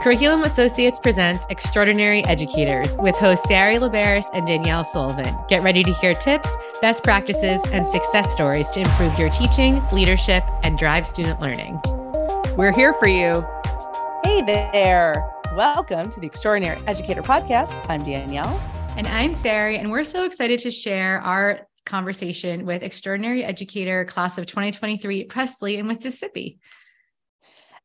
Curriculum Associates presents Extraordinary Educators with hosts Sari Laberis and Danielle Sullivan. Get ready to hear tips, best practices, and success stories to improve your teaching, leadership, and drive student learning. We're here for you. Hey there. Welcome to the Extraordinary Educator Podcast. I'm Danielle. And I'm Sari, and we're so excited to share our conversation with Extraordinary Educator Class of 2023 Presley in Mississippi.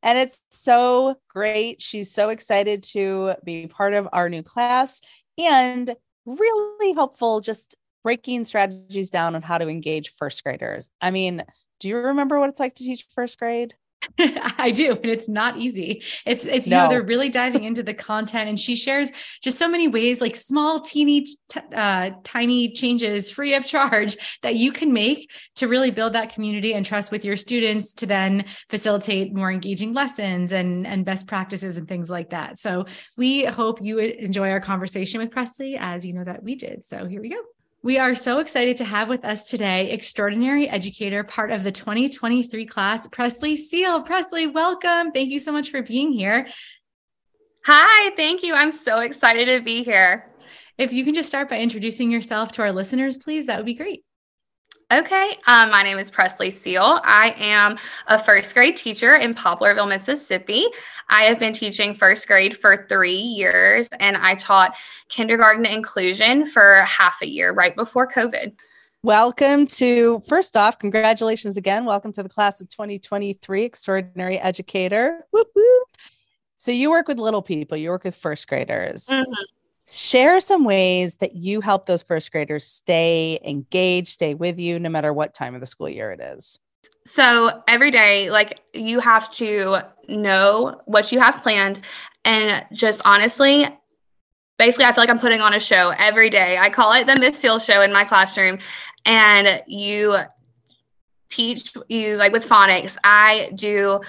And it's so great. She's so excited to be part of our new class and really helpful just breaking strategies down on how to engage first graders. I mean, do you remember what it's like to teach first grade? I do, and it's not easy. It's it's no. you know they're really diving into the content, and she shares just so many ways, like small, teeny, t- uh, tiny changes, free of charge, that you can make to really build that community and trust with your students to then facilitate more engaging lessons and and best practices and things like that. So we hope you enjoy our conversation with Presley, as you know that we did. So here we go. We are so excited to have with us today extraordinary educator, part of the 2023 class, Presley Seal. Presley, welcome. Thank you so much for being here. Hi, thank you. I'm so excited to be here. If you can just start by introducing yourself to our listeners, please, that would be great. Okay, um, my name is Presley Seal. I am a first grade teacher in Poplarville, Mississippi. I have been teaching first grade for three years, and I taught kindergarten inclusion for half a year right before COVID. Welcome to, first off, congratulations again. Welcome to the class of 2023 Extraordinary Educator. Whoop, whoop. So, you work with little people, you work with first graders. Mm-hmm share some ways that you help those first graders stay engaged, stay with you no matter what time of the school year it is. So every day, like you have to know what you have planned and just honestly, basically, I feel like I'm putting on a show every day. I call it the Miss Seal show in my classroom. And you teach you like with phonics, I do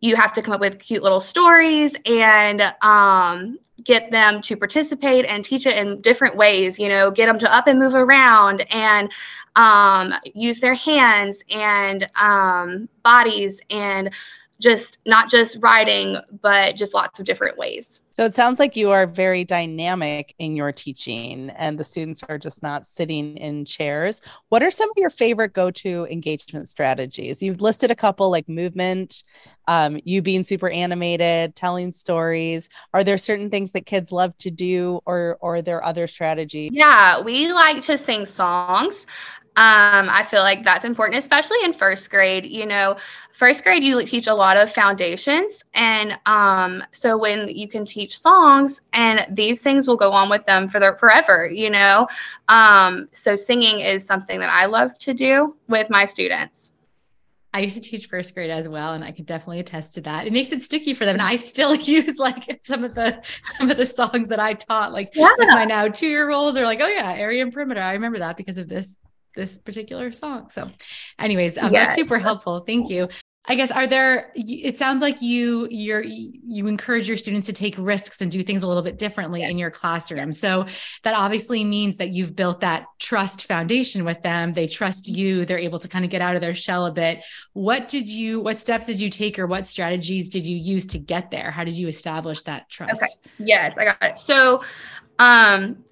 you have to come up with cute little stories and um, get them to participate and teach it in different ways you know get them to up and move around and um, use their hands and um, bodies and just not just writing but just lots of different ways so it sounds like you are very dynamic in your teaching and the students are just not sitting in chairs. What are some of your favorite go to engagement strategies? You've listed a couple like movement, um, you being super animated, telling stories. Are there certain things that kids love to do or, or are there other strategies? Yeah, we like to sing songs. Um, I feel like that's important, especially in first grade. You know, first grade, you teach a lot of foundations. And um, so when you can teach songs, and these things will go on with them for their forever, you know. Um, so singing is something that I love to do with my students. I used to teach first grade as well, and I can definitely attest to that. It makes it sticky for them, and I still use like some of the some of the songs that I taught, like yeah. my now two year olds are like, "Oh yeah, area and perimeter." I remember that because of this this particular song. So, anyways, um, yes. that's super helpful. Thank you. I guess are there it sounds like you you're you encourage your students to take risks and do things a little bit differently in your classroom. So that obviously means that you've built that trust foundation with them. They trust you. They're able to kind of get out of their shell a bit. What did you what steps did you take or what strategies did you use to get there? How did you establish that trust? Okay. Yes, I got it. So um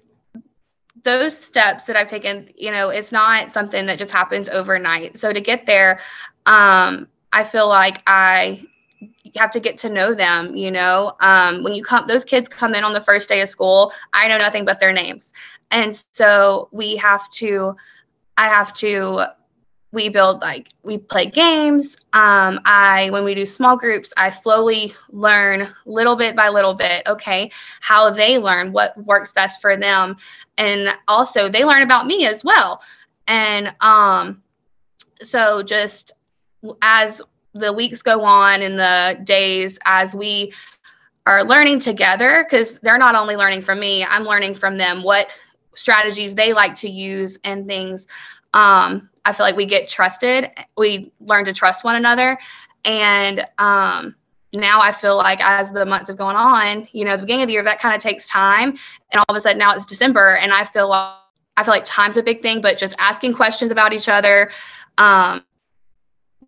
those steps that I've taken, you know, it's not something that just happens overnight. So to get there, um, I feel like I have to get to know them. You know, um, when you come, those kids come in on the first day of school. I know nothing but their names, and so we have to. I have to we build like we play games. Um, i when we do small groups i slowly learn little bit by little bit okay how they learn what works best for them. And also they learn about me as well. And um, so just as the weeks go on and the days as we are learning together because they're not only learning from me i'm learning from them what strategies they like to use and things. Um, I feel like we get trusted. We learn to trust one another. And um, now I feel like as the months have gone on, you know, the beginning of the year, that kind of takes time. And all of a sudden now it's December and I feel like, I feel like time's a big thing, but just asking questions about each other, um,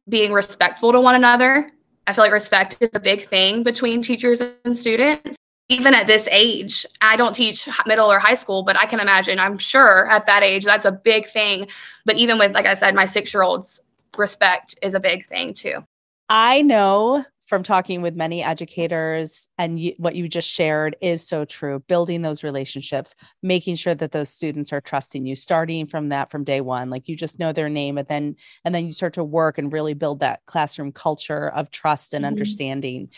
being respectful to one another I feel like respect is a big thing between teachers and students. Even at this age, I don't teach middle or high school, but I can imagine, I'm sure at that age, that's a big thing. But even with, like I said, my six year olds, respect is a big thing too. I know from talking with many educators and you, what you just shared is so true building those relationships making sure that those students are trusting you starting from that from day one like you just know their name and then and then you start to work and really build that classroom culture of trust and mm-hmm. understanding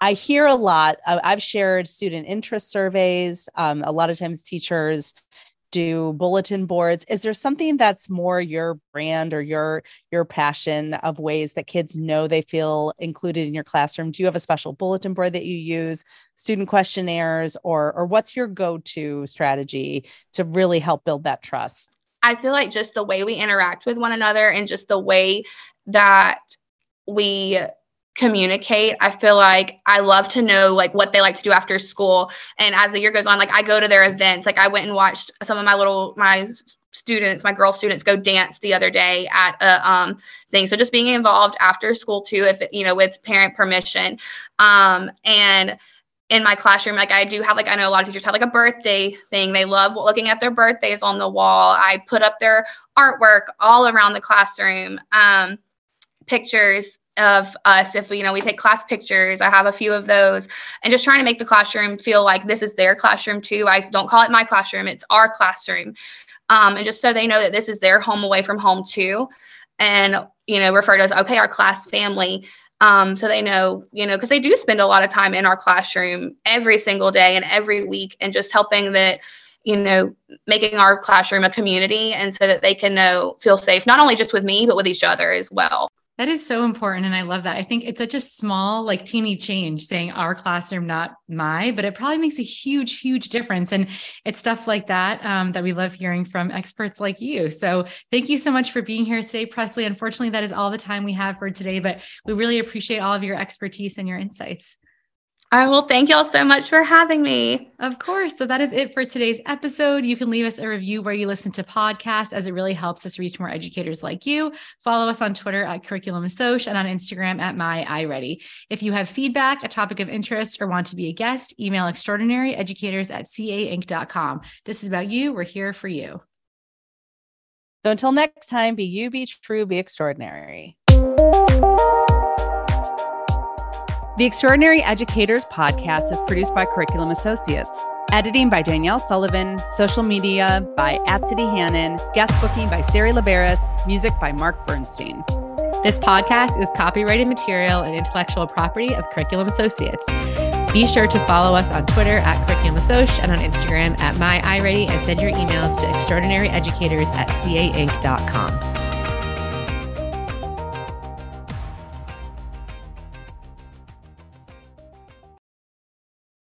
I hear a lot. I've shared student interest surveys. Um, a lot of times, teachers do bulletin boards is there something that's more your brand or your your passion of ways that kids know they feel included in your classroom do you have a special bulletin board that you use student questionnaires or or what's your go-to strategy to really help build that trust i feel like just the way we interact with one another and just the way that we communicate. I feel like I love to know like what they like to do after school. And as the year goes on, like I go to their events. Like I went and watched some of my little my students, my girl students go dance the other day at a um thing. So just being involved after school too, if you know, with parent permission. Um and in my classroom, like I do have like I know a lot of teachers have like a birthday thing. They love looking at their birthdays on the wall. I put up their artwork all around the classroom. Um pictures of us if we, you know we take class pictures i have a few of those and just trying to make the classroom feel like this is their classroom too. I don't call it my classroom it's our classroom. Um, and just so they know that this is their home away from home too and you know refer to as okay our class family. Um, so they know you know because they do spend a lot of time in our classroom every single day and every week and just helping that you know making our classroom a community and so that they can know feel safe not only just with me but with each other as well that is so important. And I love that. I think it's such a small, like teeny change saying our classroom, not my, but it probably makes a huge, huge difference. And it's stuff like that um, that we love hearing from experts like you. So thank you so much for being here today, Presley. Unfortunately, that is all the time we have for today, but we really appreciate all of your expertise and your insights. I will thank y'all so much for having me. Of course. So that is it for today's episode. You can leave us a review where you listen to podcasts as it really helps us reach more educators like you. Follow us on Twitter at Curriculum Assoc and on Instagram at My iReady. If you have feedback, a topic of interest, or want to be a guest, email extraordinaryeducators at cainc.com. This is about you. We're here for you. So until next time, be you, be true, be extraordinary. The Extraordinary Educators podcast is produced by Curriculum Associates. Editing by Danielle Sullivan, social media by Atsity Hannon, guest booking by Sari Liberis, music by Mark Bernstein. This podcast is copyrighted material and intellectual property of Curriculum Associates. Be sure to follow us on Twitter at Curriculum Assoc and on Instagram at MyIReady and send your emails to extraordinaryeducators at cainc.com.